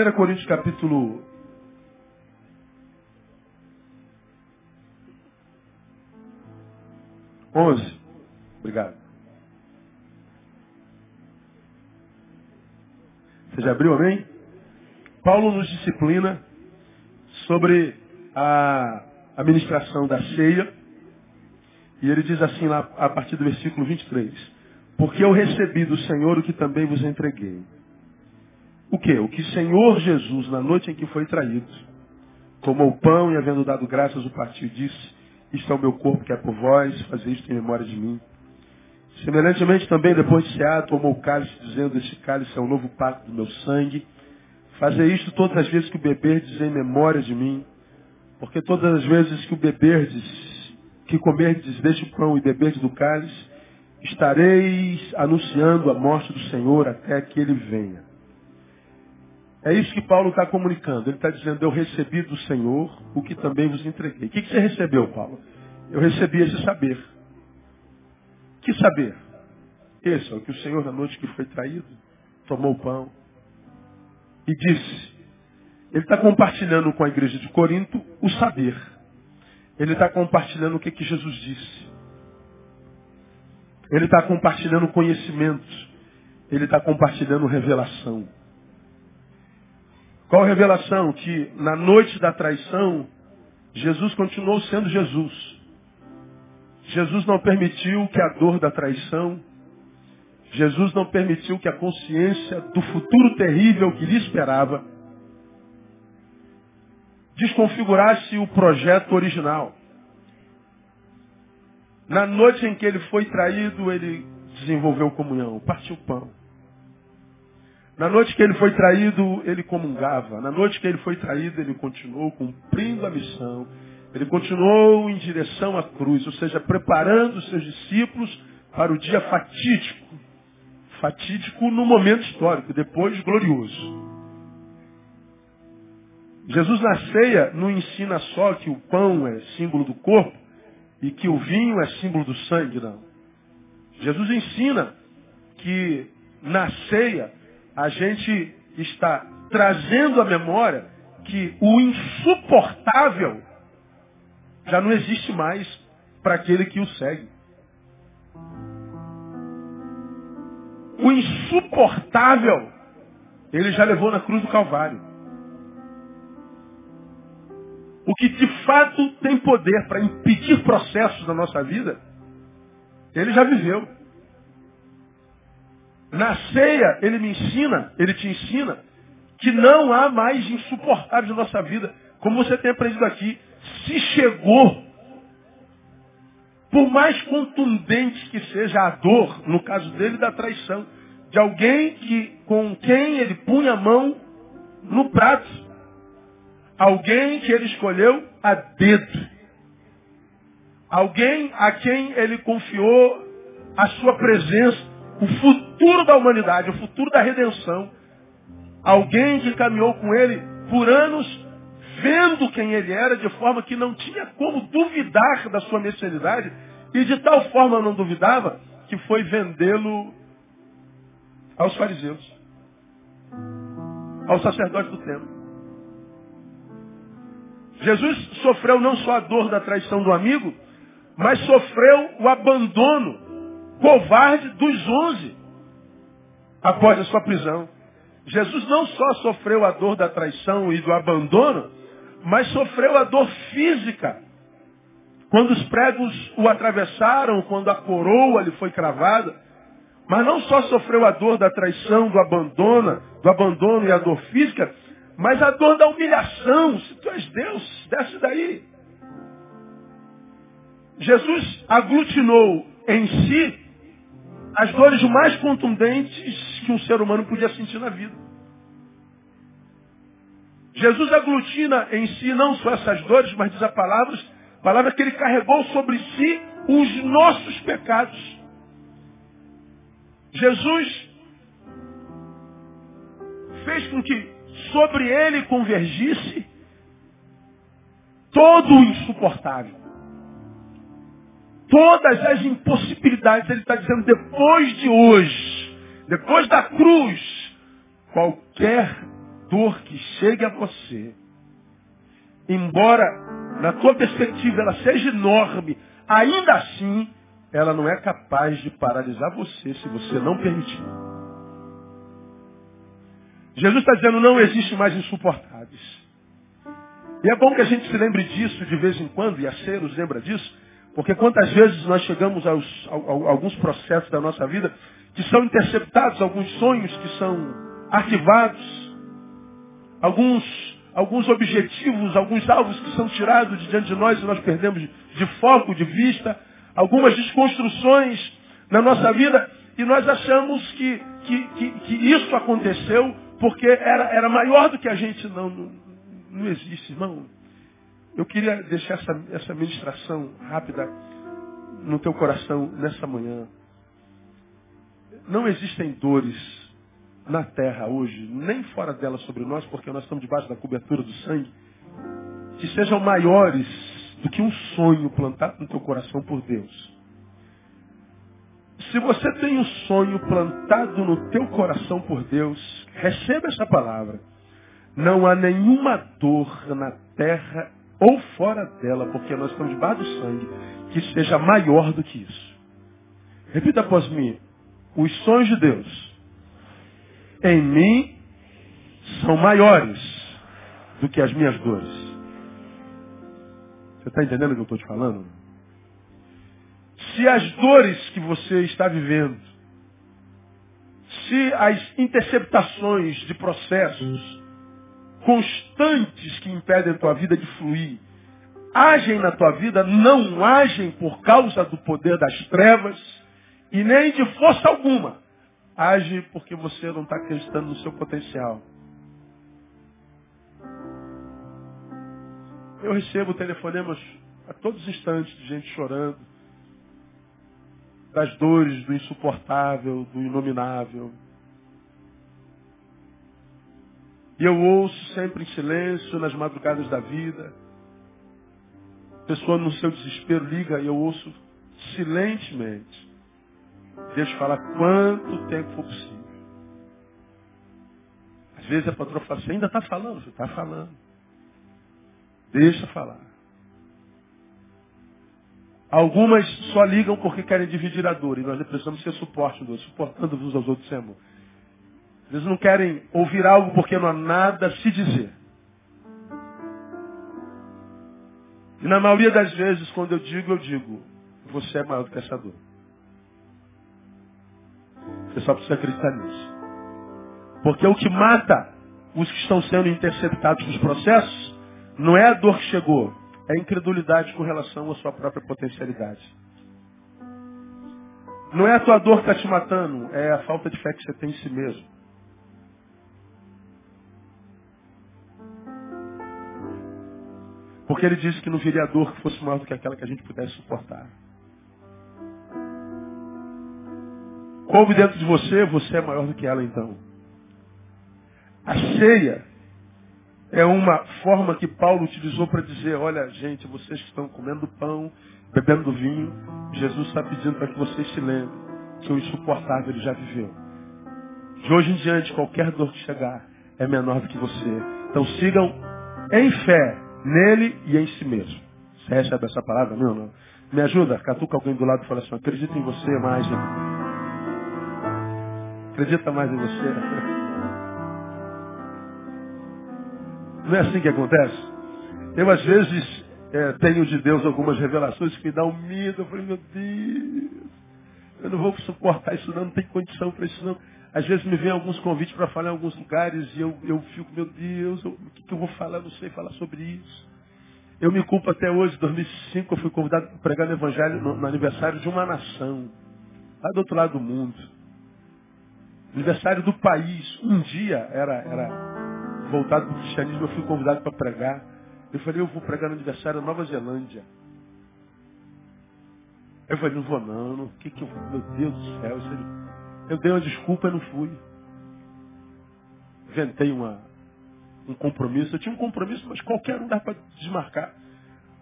1 Coríntios capítulo 11. Obrigado. Você já abriu, amém? Paulo nos disciplina sobre a administração da ceia. E ele diz assim lá a partir do versículo 23. Porque eu recebi do Senhor o que também vos entreguei. O que? O que Senhor Jesus, na noite em que foi traído, tomou o pão e havendo dado graças, o partiu e disse, isto é o meu corpo que é por vós, fazer isto em memória de mim. Semelhantemente também, depois de cear, tomou o cálice, dizendo, este cálice é o novo pacto do meu sangue. Fazer isto todas as vezes que o beberdes em memória de mim. Porque todas as vezes que o beberdes, que comerdes deste pão e beberdes do cálice, estareis anunciando a morte do Senhor até que ele venha. É isso que Paulo está comunicando. Ele está dizendo, eu recebi do Senhor o que também vos entreguei. O que, que você recebeu, Paulo? Eu recebi esse saber. Que saber? Esse é o que o Senhor, na noite que foi traído, tomou o pão e disse. Ele está compartilhando com a igreja de Corinto o saber. Ele está compartilhando o que, que Jesus disse. Ele está compartilhando conhecimento. Ele está compartilhando revelação. Qual revelação? Que na noite da traição, Jesus continuou sendo Jesus. Jesus não permitiu que a dor da traição, Jesus não permitiu que a consciência do futuro terrível que lhe esperava desconfigurasse o projeto original. Na noite em que ele foi traído, ele desenvolveu comunhão, partiu pão. Na noite que ele foi traído, ele comungava. Na noite que ele foi traído, ele continuou cumprindo a missão. Ele continuou em direção à cruz, ou seja, preparando os seus discípulos para o dia fatídico. Fatídico no momento histórico, depois glorioso. Jesus na ceia não ensina só que o pão é símbolo do corpo e que o vinho é símbolo do sangue, não. Jesus ensina que na ceia a gente está trazendo à memória que o insuportável já não existe mais para aquele que o segue. O insuportável ele já levou na cruz do Calvário. O que de fato tem poder para impedir processos na nossa vida, ele já viveu. Na ceia, ele me ensina, ele te ensina, que não há mais insuportáveis na nossa vida. Como você tem aprendido aqui, se chegou, por mais contundente que seja a dor, no caso dele, da traição, de alguém que, com quem ele punha a mão no prato, alguém que ele escolheu a dedo, alguém a quem ele confiou a sua presença, o futuro da humanidade, o futuro da redenção. Alguém que caminhou com ele por anos, vendo quem ele era, de forma que não tinha como duvidar da sua messianidade, e de tal forma não duvidava, que foi vendê-lo aos fariseus, aos sacerdotes do templo. Jesus sofreu não só a dor da traição do amigo, mas sofreu o abandono covarde dos onze após a sua prisão. Jesus não só sofreu a dor da traição e do abandono, mas sofreu a dor física. Quando os pregos o atravessaram, quando a coroa lhe foi cravada, mas não só sofreu a dor da traição, do abandono, do abandono e a dor física, mas a dor da humilhação. Se tu és Deus, desce daí. Jesus aglutinou em si as dores mais contundentes que um ser humano podia sentir na vida. Jesus aglutina em si não só essas dores, mas diz a palavra, a palavra que ele carregou sobre si os nossos pecados. Jesus fez com que sobre ele convergisse todo o insuportável todas as impossibilidades. Ele está dizendo, depois de hoje, depois da cruz, qualquer dor que chegue a você, embora na tua perspectiva ela seja enorme, ainda assim ela não é capaz de paralisar você se você não permitir. Jesus está dizendo, não existe mais insuportáveis. E é bom que a gente se lembre disso de vez em quando, e a Ceros lembra disso, porque quantas vezes nós chegamos aos, a, a, alguns processos da nossa vida que são interceptados, alguns sonhos que são arquivados, alguns, alguns objetivos, alguns alvos que são tirados de diante de nós e nós perdemos de foco, de vista, algumas desconstruções na nossa vida e nós achamos que, que, que, que isso aconteceu porque era, era maior do que a gente. Não, não, não existe, irmão. Eu queria deixar essa, essa ministração rápida no teu coração nessa manhã. Não existem dores na terra hoje, nem fora dela sobre nós, porque nós estamos debaixo da cobertura do sangue, que sejam maiores do que um sonho plantado no teu coração por Deus. Se você tem um sonho plantado no teu coração por Deus, receba essa palavra. Não há nenhuma dor na terra ou fora dela, porque nós estamos debaixo do sangue, que seja maior do que isso. Repita após mim. Os sonhos de Deus em mim são maiores do que as minhas dores. Você está entendendo o que eu estou te falando? Se as dores que você está vivendo, se as interceptações de processos constantes que impedem a tua vida de fluir, agem na tua vida, não agem por causa do poder das trevas e nem de força alguma. Age porque você não está acreditando no seu potencial. Eu recebo telefonemas a todos os instantes de gente chorando, das dores, do insuportável, do inominável. E eu ouço sempre em silêncio, nas madrugadas da vida. A pessoa no seu desespero liga e eu ouço silentemente. Deixa falar quanto tempo for possível. Às vezes a patroa fala assim, ainda está falando? Você está falando. Deixa falar. Algumas só ligam porque querem dividir a dor. E nós precisamos ser suporte do outro, suportando uns aos outros sem. Eles não querem ouvir algo porque não há nada a se dizer. E na maioria das vezes, quando eu digo, eu digo, você é maior do que essa dor. Você só precisa acreditar nisso. Porque o que mata os que estão sendo interceptados nos processos não é a dor que chegou, é a incredulidade com relação à sua própria potencialidade. Não é a tua dor que está te matando, é a falta de fé que você tem em si mesmo. Porque ele disse que não viria dor que fosse maior do que aquela que a gente pudesse suportar. Coube dentro de você, você é maior do que ela então. A ceia é uma forma que Paulo utilizou para dizer, olha gente, vocês que estão comendo pão, bebendo vinho, Jesus está pedindo para que vocês se lembrem que o insuportável ele já viveu. De hoje em diante, qualquer dor que chegar é menor do que você. Então sigam em fé nele e em si mesmo. Você recebe essa palavra? Não, não. Me ajuda, catuca alguém do lado e fala assim, acredita em você mais. Hein? Acredita mais em você. Não é assim que acontece? Eu às vezes é, tenho de Deus algumas revelações que me dão medo. Eu falei, meu Deus, eu não vou suportar isso não, não tem condição para isso não. Às vezes me vem alguns convites para falar em alguns lugares e eu, eu fico, meu Deus, eu, o que, que eu vou falar? Eu não sei falar sobre isso. Eu me culpo até hoje, em 2005, eu fui convidado para pregar no Evangelho no, no, aniversário de uma nação, lá do outro lado do mundo. Aniversário do país. Um dia era, era voltado para o cristianismo, eu fui convidado para pregar. Eu falei, eu vou pregar no aniversário da Nova Zelândia. Eu falei, não vou não, não. Que que eu, meu Deus do céu, isso é eu dei uma desculpa e não fui. Inventei uma, um compromisso. Eu tinha um compromisso, mas qualquer um dá para desmarcar.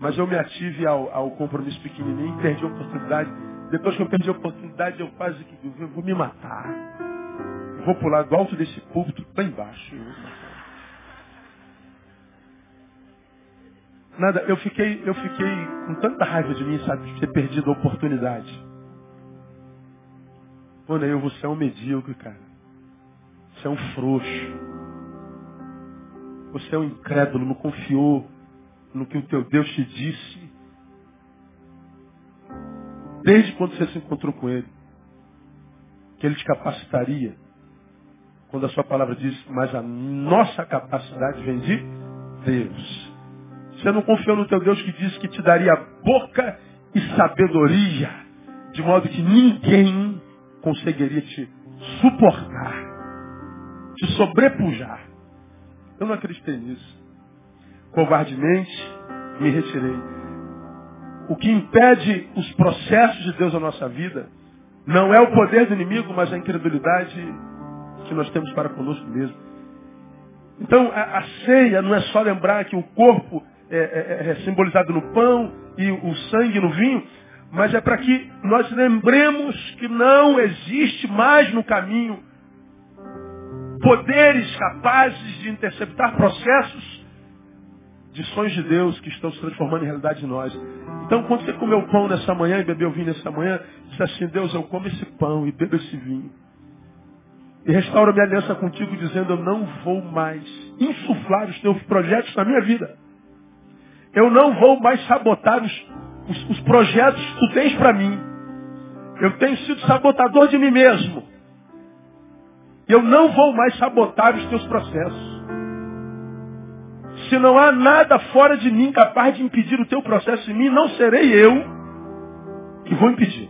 Mas eu me ative ao, ao compromisso pequenininho, perdi a oportunidade. Depois que eu perdi a oportunidade, eu quase que eu vou me matar. Eu vou pular do alto desse púlpito, bem embaixo. Nada, eu fiquei, eu fiquei com tanta raiva de mim, sabe, de ter perdido a oportunidade. Pô, Neil, você é um medíocre, cara. Você é um frouxo. Você é um incrédulo, não confiou no que o teu Deus te disse. Desde quando você se encontrou com Ele. Que Ele te capacitaria. Quando a sua palavra diz, mas a nossa capacidade vem de Deus. Você não confiou no teu Deus que disse que te daria boca e sabedoria, de modo que ninguém conseguiria te suportar, te sobrepujar. Eu não acreditei nisso. Covardemente me retirei. O que impede os processos de Deus na nossa vida não é o poder do inimigo, mas a incredulidade que nós temos para conosco mesmo. Então, a, a ceia não é só lembrar que o corpo é, é, é simbolizado no pão e o sangue no vinho, mas é para que nós lembremos que não existe mais no caminho poderes capazes de interceptar processos de sonhos de Deus que estão se transformando em realidade em nós. Então, quando você comeu pão nessa manhã e bebeu vinho nessa manhã, disse assim, Deus, eu como esse pão e bebo esse vinho. E restaura minha aliança contigo, dizendo, eu não vou mais insuflar os teus projetos na minha vida. Eu não vou mais sabotar os, os, os projetos que tu tens para mim. Eu tenho sido sabotador de mim mesmo. Eu não vou mais sabotar os teus processos. Se não há nada fora de mim capaz de impedir o teu processo em mim, não serei eu que vou impedir.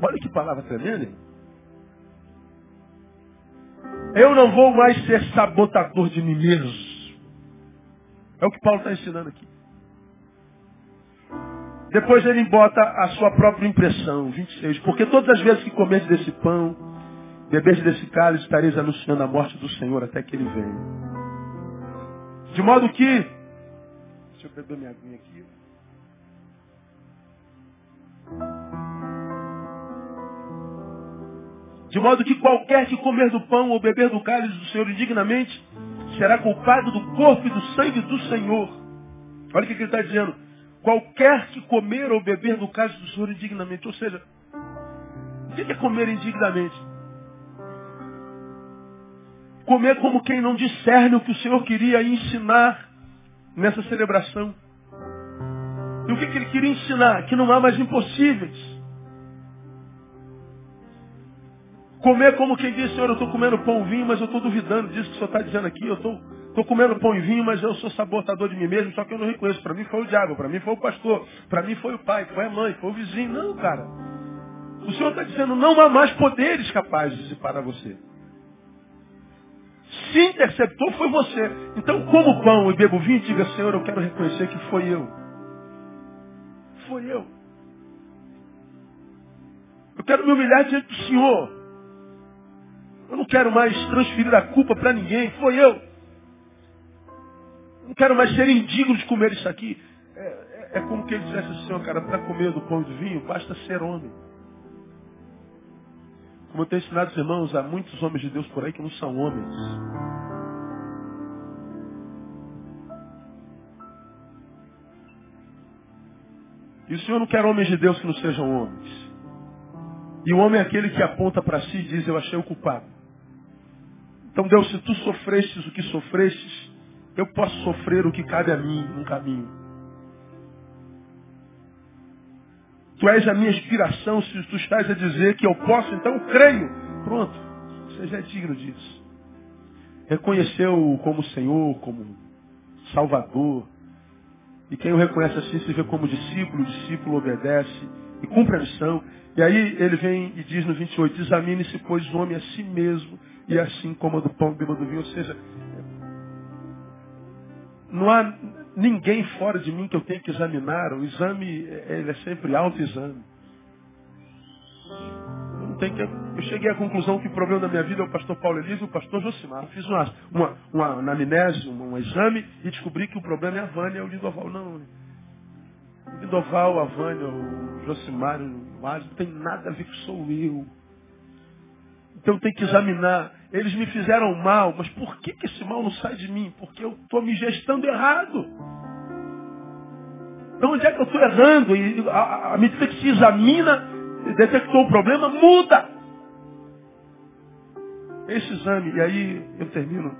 Olha que palavra tremenda. Eu não vou mais ser sabotador de mim mesmo. É o que Paulo está ensinando aqui. Depois ele bota a sua própria impressão, 26. Porque todas as vezes que comeres desse pão, beberes desse cálice, estareis anunciando a morte do Senhor até que ele venha. De modo que. Deixa eu beber minha aguinha aqui. De modo que qualquer que comer do pão ou beber do cálice do Senhor indignamente será culpado do corpo e do sangue do Senhor. Olha o que ele está dizendo. Qualquer que comer ou beber do cálice do Senhor indignamente. Ou seja, o que é comer indignamente? Comer como quem não discerne o que o Senhor queria ensinar nessa celebração. E o que, ele queria ensinar? Que não há mais impossíveis. Comer como quem diz, Senhor, eu estou comendo pão vinho, mas eu estou duvidando disso que o Senhor está dizendo aqui. Eu estou Estou comendo pão e vinho, mas eu sou sabotador de mim mesmo, só que eu não reconheço. Para mim foi o diabo, para mim foi o pastor, para mim foi o pai, foi a mãe, foi o vizinho. Não, cara. O Senhor está dizendo, não há mais poderes capazes de separar você. Se interceptou, foi você. Então, como pão e bebo vinho, diga, Senhor, eu quero reconhecer que foi eu. Foi eu. Eu quero me humilhar diante do Senhor. Eu não quero mais transferir a culpa para ninguém. Foi eu. Não quero mais ser indigno de comer isso aqui. É, é, é como que ele dissesse assim, cara, para comer do pão e do vinho, basta ser homem. Como eu tenho ensinado os irmãos, há muitos homens de Deus por aí que não são homens. E o Senhor não quer homens de Deus que não sejam homens. E o homem é aquele que aponta para si e diz, eu achei o culpado. Então Deus, se tu sofrestes o que sofrestes, eu posso sofrer o que cabe a mim no caminho. Tu és a minha inspiração, se tu estás a dizer que eu posso, então creio. Pronto, você já é digno disso. Reconheceu como Senhor, como Salvador. E quem o reconhece assim se vê como discípulo, o discípulo obedece e cumpre a missão. E aí ele vem e diz no 28, examine-se, pois, o homem a si mesmo, e assim coma do pão, beba do vinho. Ou seja, não há ninguém fora de mim que eu tenha que examinar. O exame ele é sempre autoexame. Tem que... Eu cheguei à conclusão que o problema da minha vida é o pastor Paulo Elise e o pastor Josimar. Fiz uma, uma, uma anamnese, um, um, exame e descobri que o problema é a Vânia e o Lidoval. Não. O Lidoval, a Vânia, o Josimar, o Márcio, não tem nada a ver com sou eu. Então tem que examinar. Eles me fizeram mal, mas por que, que esse mal não sai de mim? Porque eu estou me gestando errado. Então onde é que eu estou errando? E à medida que se examina, detectou o problema, muda. Esse exame, e aí eu termino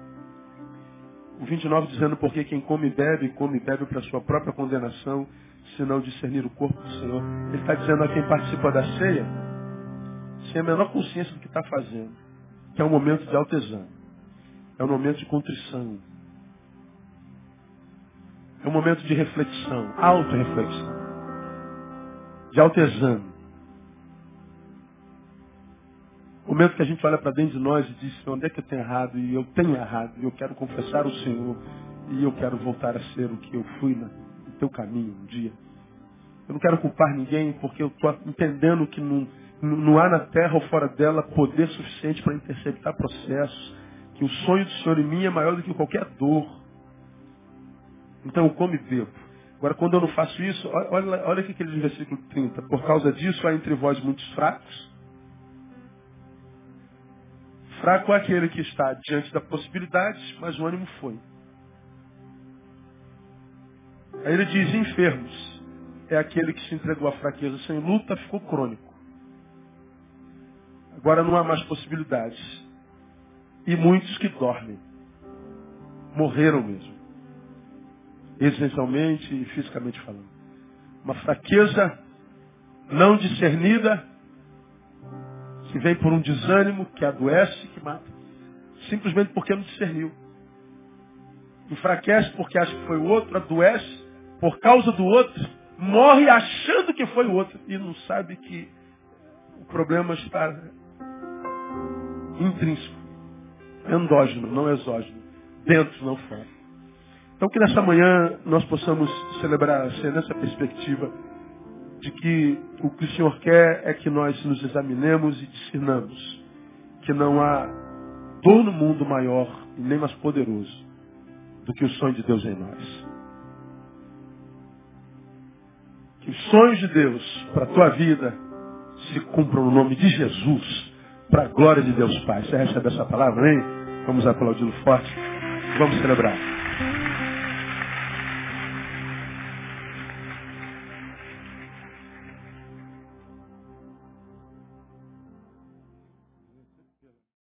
o 29 dizendo porque quem come e bebe, come e bebe para sua própria condenação, se não discernir o corpo do Senhor. Ele está dizendo a quem participa da ceia, sem a menor consciência do que está fazendo, que é um momento de autoexame, é um momento de contrição, é um momento de reflexão, auto-reflexão, de autoexame. Momento que a gente olha para dentro de nós e diz, onde é que eu tenho errado? E eu tenho errado, e eu quero confessar o Senhor, e eu quero voltar a ser o que eu fui no teu caminho um dia. Eu não quero culpar ninguém, porque eu estou entendendo que não, não há na terra ou fora dela poder suficiente para interceptar processos, que o sonho do Senhor em mim é maior do que qualquer dor. Então eu como e bebo. Agora, quando eu não faço isso, olha, olha que ele diz no versículo 30. Por causa disso, há entre vós muitos fracos, Fraco é aquele que está diante da possibilidade, mas o ânimo foi. Aí ele diz, enfermos, é aquele que se entregou à fraqueza sem luta, ficou crônico. Agora não há mais possibilidades. E muitos que dormem. Morreram mesmo. Existencialmente e fisicamente falando. Uma fraqueza não discernida que vem por um desânimo, que adoece, que mata. Simplesmente porque não discerniu. Enfraquece porque acha que foi o outro, adoece por causa do outro, morre achando que foi o outro e não sabe que o problema está intrínseco, endógeno, não exógeno, dentro, não fora. Então que nessa manhã nós possamos celebrar ceia nessa perspectiva de que o que o Senhor quer é que nós nos examinemos e discernamos que não há dor no mundo maior e nem mais poderoso do que o sonho de Deus em nós. Que os sonhos de Deus para a tua vida se cumpram no nome de Jesus, para a glória de Deus Pai. Você recebe essa palavra, hein? Vamos aplaudir forte. Vamos celebrar.